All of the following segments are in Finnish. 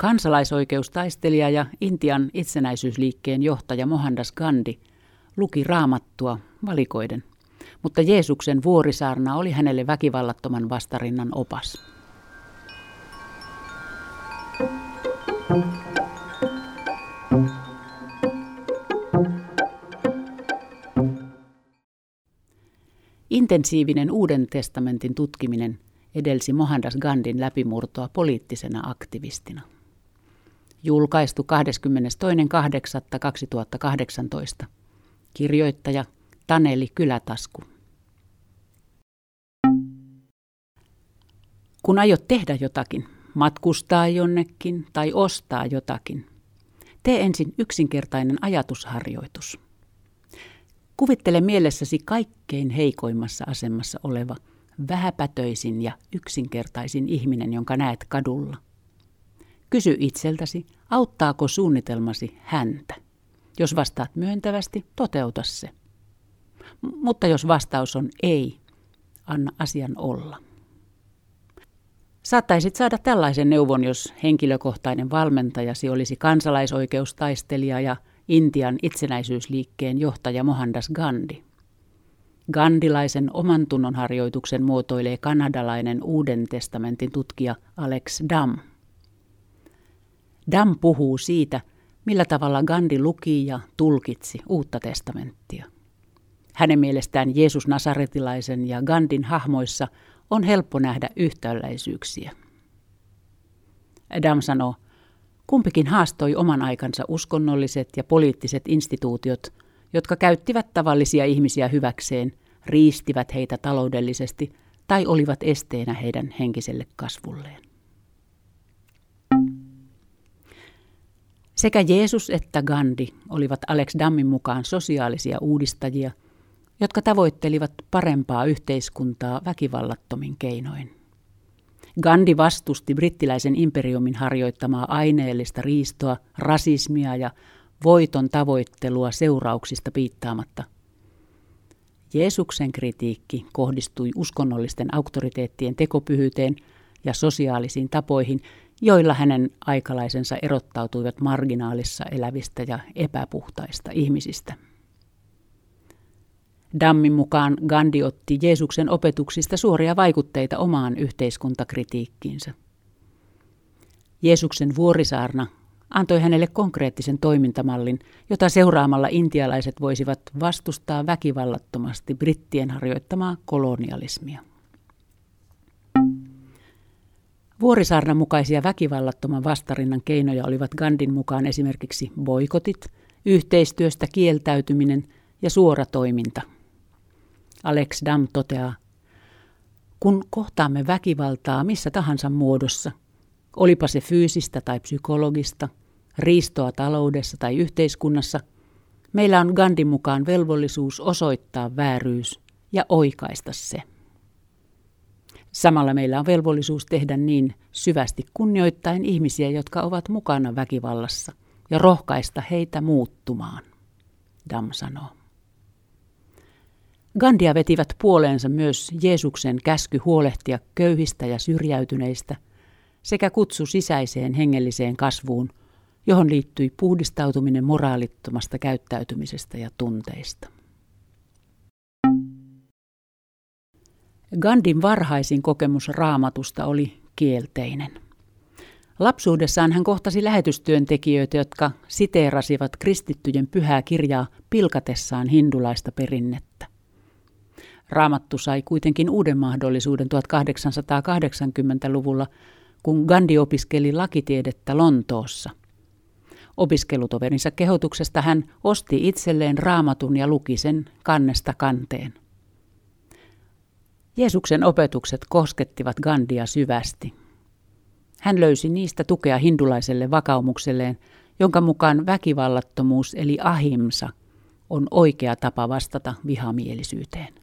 Kansalaisoikeustaistelija ja Intian itsenäisyysliikkeen johtaja Mohandas Gandhi luki raamattua valikoiden, mutta Jeesuksen vuorisaarna oli hänelle väkivallattoman vastarinnan opas. Intensiivinen Uuden testamentin tutkiminen edelsi Mohandas Gandhin läpimurtoa poliittisena aktivistina. Julkaistu 22.8.2018. Kirjoittaja Taneli Kylätasku. Kun aiot tehdä jotakin, matkustaa jonnekin tai ostaa jotakin, tee ensin yksinkertainen ajatusharjoitus. Kuvittele mielessäsi kaikkein heikoimmassa asemassa oleva, vähäpätöisin ja yksinkertaisin ihminen, jonka näet kadulla. Kysy itseltäsi, auttaako suunnitelmasi häntä. Jos vastaat myöntävästi, toteuta se. Mutta jos vastaus on ei, anna asian olla. Saattaisit saada tällaisen neuvon, jos henkilökohtainen valmentajasi olisi kansalaisoikeustaistelija ja Intian itsenäisyysliikkeen johtaja Mohandas Gandhi. Gandilaisen oman tunnon harjoituksen muotoilee kanadalainen Uuden testamentin tutkija Alex Dam. Dam puhuu siitä, millä tavalla Gandhi luki ja tulkitsi Uutta testamenttia. Hänen mielestään Jeesus Nasaretilaisen ja Gandin hahmoissa on helppo nähdä yhtäläisyyksiä. Adam sanoo, kumpikin haastoi oman aikansa uskonnolliset ja poliittiset instituutiot, jotka käyttivät tavallisia ihmisiä hyväkseen, riistivät heitä taloudellisesti tai olivat esteenä heidän henkiselle kasvulleen. Sekä Jeesus että Gandhi olivat Alex Dammin mukaan sosiaalisia uudistajia, jotka tavoittelivat parempaa yhteiskuntaa väkivallattomin keinoin. Gandhi vastusti brittiläisen imperiumin harjoittamaa aineellista riistoa, rasismia ja voiton tavoittelua seurauksista piittaamatta. Jeesuksen kritiikki kohdistui uskonnollisten auktoriteettien tekopyhyyteen ja sosiaalisiin tapoihin, joilla hänen aikalaisensa erottautuivat marginaalissa elävistä ja epäpuhtaista ihmisistä. Dammin mukaan Gandhi otti Jeesuksen opetuksista suoria vaikutteita omaan yhteiskuntakritiikkiinsä. Jeesuksen vuorisaarna antoi hänelle konkreettisen toimintamallin, jota seuraamalla intialaiset voisivat vastustaa väkivallattomasti brittien harjoittamaa kolonialismia. Vuorisaarnan mukaisia väkivallattoman vastarinnan keinoja olivat Gandin mukaan esimerkiksi boikotit, yhteistyöstä kieltäytyminen ja suora toiminta. Alex Dam toteaa, kun kohtaamme väkivaltaa missä tahansa muodossa, olipa se fyysistä tai psykologista, riistoa taloudessa tai yhteiskunnassa, meillä on Gandin mukaan velvollisuus osoittaa vääryys ja oikaista se. Samalla meillä on velvollisuus tehdä niin syvästi kunnioittain ihmisiä, jotka ovat mukana väkivallassa, ja rohkaista heitä muuttumaan, Dam sanoo. Gandia vetivät puoleensa myös Jeesuksen käsky huolehtia köyhistä ja syrjäytyneistä sekä kutsu sisäiseen hengelliseen kasvuun, johon liittyi puhdistautuminen moraalittomasta käyttäytymisestä ja tunteista. Gandin varhaisin kokemus raamatusta oli kielteinen. Lapsuudessaan hän kohtasi lähetystyöntekijöitä, jotka siteerasivat kristittyjen pyhää kirjaa pilkatessaan hindulaista perinnettä. Raamattu sai kuitenkin uuden mahdollisuuden 1880-luvulla, kun Gandhi opiskeli lakitiedettä Lontoossa. Opiskelutoverinsa kehotuksesta hän osti itselleen raamatun ja luki sen kannesta kanteen. Jeesuksen opetukset koskettivat Gandia syvästi. Hän löysi niistä tukea hindulaiselle vakaumukselleen, jonka mukaan väkivallattomuus eli ahimsa on oikea tapa vastata vihamielisyyteen.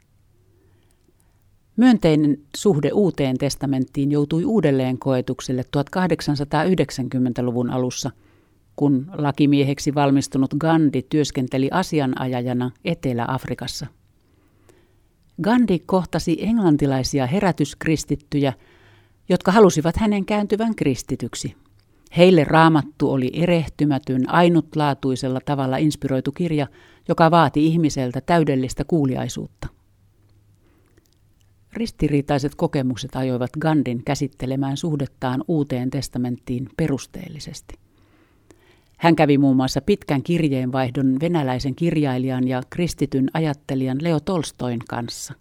Myönteinen suhde uuteen testamenttiin joutui uudelleen koetukselle 1890-luvun alussa, kun lakimieheksi valmistunut Gandhi työskenteli asianajajana Etelä-Afrikassa. Gandhi kohtasi englantilaisia herätyskristittyjä, jotka halusivat hänen kääntyvän kristityksi. Heille raamattu oli erehtymätyn, ainutlaatuisella tavalla inspiroitu kirja, joka vaati ihmiseltä täydellistä kuuliaisuutta. Ristiriitaiset kokemukset ajoivat Gandin käsittelemään suhdettaan uuteen testamenttiin perusteellisesti. Hän kävi muun muassa pitkän kirjeenvaihdon venäläisen kirjailijan ja kristityn ajattelijan Leo Tolstoin kanssa.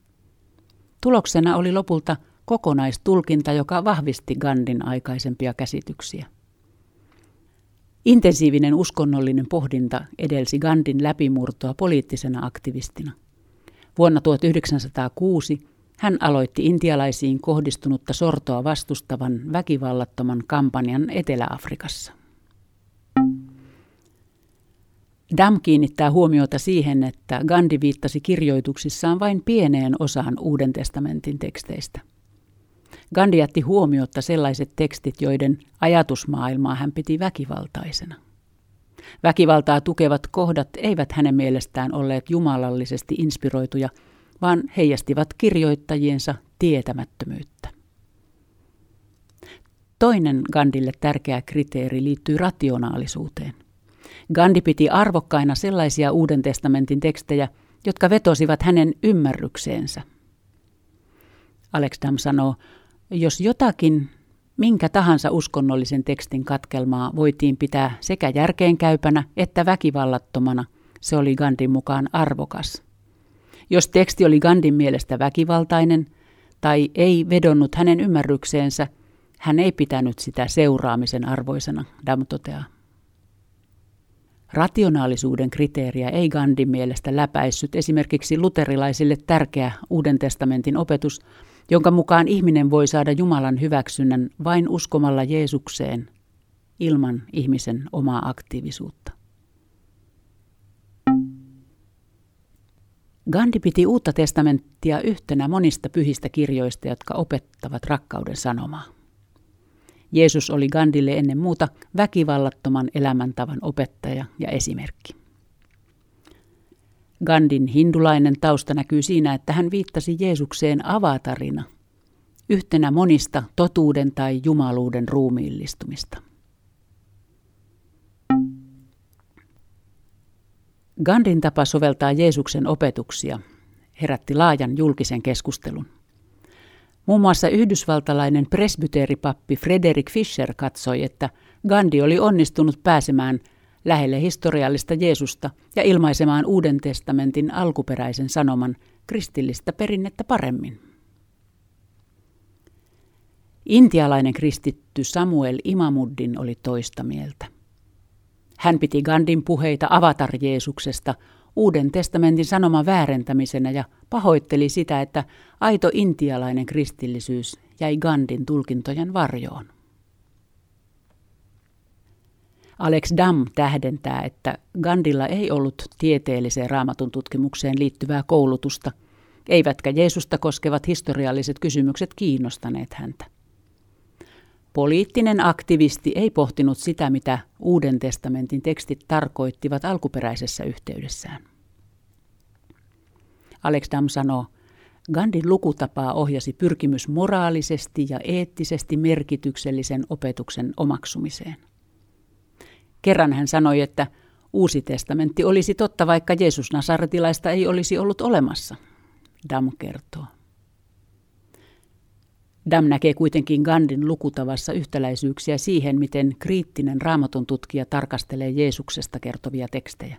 Tuloksena oli lopulta kokonaistulkinta, joka vahvisti Gandin aikaisempia käsityksiä. Intensiivinen uskonnollinen pohdinta edelsi Gandin läpimurtoa poliittisena aktivistina. Vuonna 1906 hän aloitti intialaisiin kohdistunutta sortoa vastustavan väkivallattoman kampanjan Etelä-Afrikassa. Dam kiinnittää huomiota siihen, että Gandhi viittasi kirjoituksissaan vain pieneen osaan Uuden testamentin teksteistä. Gandhi jätti huomiotta sellaiset tekstit, joiden ajatusmaailmaa hän piti väkivaltaisena. Väkivaltaa tukevat kohdat eivät hänen mielestään olleet jumalallisesti inspiroituja, vaan heijastivat kirjoittajiensa tietämättömyyttä. Toinen Gandille tärkeä kriteeri liittyy rationaalisuuteen. Gandhi piti arvokkaina sellaisia Uuden testamentin tekstejä, jotka vetosivat hänen ymmärrykseensä. Alex Dam sanoo, jos jotakin, minkä tahansa uskonnollisen tekstin katkelmaa voitiin pitää sekä järkeenkäypänä että väkivallattomana, se oli Gandhin mukaan arvokas. Jos teksti oli Gandhin mielestä väkivaltainen tai ei vedonnut hänen ymmärrykseensä, hän ei pitänyt sitä seuraamisen arvoisena, Dam toteaa. Rationaalisuuden kriteeriä ei Gandhin mielestä läpäissyt esimerkiksi luterilaisille tärkeä Uuden testamentin opetus, jonka mukaan ihminen voi saada Jumalan hyväksynnän vain uskomalla Jeesukseen ilman ihmisen omaa aktiivisuutta. Gandhi piti uutta testamenttia yhtenä monista pyhistä kirjoista, jotka opettavat rakkauden sanomaa. Jeesus oli Gandhille ennen muuta väkivallattoman elämäntavan opettaja ja esimerkki. Gandin hindulainen tausta näkyy siinä, että hän viittasi Jeesukseen avatarina, yhtenä monista totuuden tai jumaluuden ruumiillistumista. Gandin tapa soveltaa Jeesuksen opetuksia herätti laajan julkisen keskustelun. Muun muassa yhdysvaltalainen presbyteeripappi Frederick Fisher katsoi, että Gandhi oli onnistunut pääsemään lähelle historiallista Jeesusta ja ilmaisemaan Uuden testamentin alkuperäisen sanoman kristillistä perinnettä paremmin. Intialainen kristitty Samuel Imamuddin oli toista mieltä. Hän piti Gandin puheita avatar Jeesuksesta Uuden testamentin sanoman väärentämisenä ja pahoitteli sitä, että aito intialainen kristillisyys jäi Gandin tulkintojen varjoon. Alex Dam tähdentää, että Gandilla ei ollut tieteelliseen raamatun tutkimukseen liittyvää koulutusta, eivätkä Jeesusta koskevat historialliset kysymykset kiinnostaneet häntä. Poliittinen aktivisti ei pohtinut sitä, mitä Uuden testamentin tekstit tarkoittivat alkuperäisessä yhteydessään. Alex Dam sanoo, Gandhin lukutapaa ohjasi pyrkimys moraalisesti ja eettisesti merkityksellisen opetuksen omaksumiseen. Kerran hän sanoi, että Uusi testamentti olisi totta, vaikka Jeesus Nasaretilaista ei olisi ollut olemassa, Dam kertoo. Dam näkee kuitenkin Gandin lukutavassa yhtäläisyyksiä siihen, miten kriittinen raamatun tutkija tarkastelee Jeesuksesta kertovia tekstejä.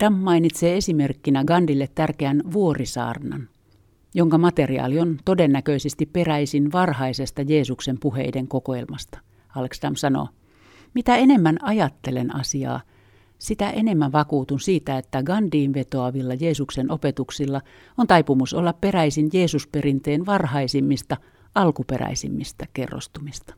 Dam mainitsee esimerkkinä Gandille tärkeän vuorisaarnan, jonka materiaali on todennäköisesti peräisin varhaisesta Jeesuksen puheiden kokoelmasta. Alex Dam sanoo, mitä enemmän ajattelen asiaa, sitä enemmän vakuutun siitä, että Gandhiin vetoavilla Jeesuksen opetuksilla on taipumus olla peräisin Jeesusperinteen varhaisimmista, alkuperäisimmistä kerrostumista.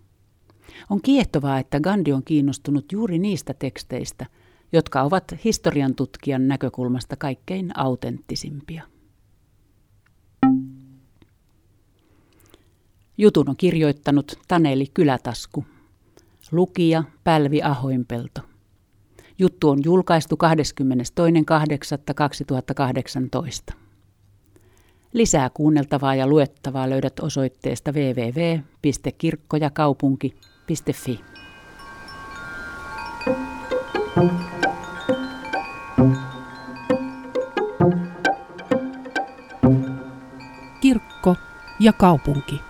On kiehtovaa, että Gandhi on kiinnostunut juuri niistä teksteistä, jotka ovat historian tutkijan näkökulmasta kaikkein autenttisimpia. Jutun on kirjoittanut Taneli Kylätasku. Lukija Pälvi Ahoinpelto. Juttu on julkaistu 22.8.2018. Lisää kuunneltavaa ja luettavaa löydät osoitteesta www.kirkkojakaupunki.fi. kirkko ja kaupunki.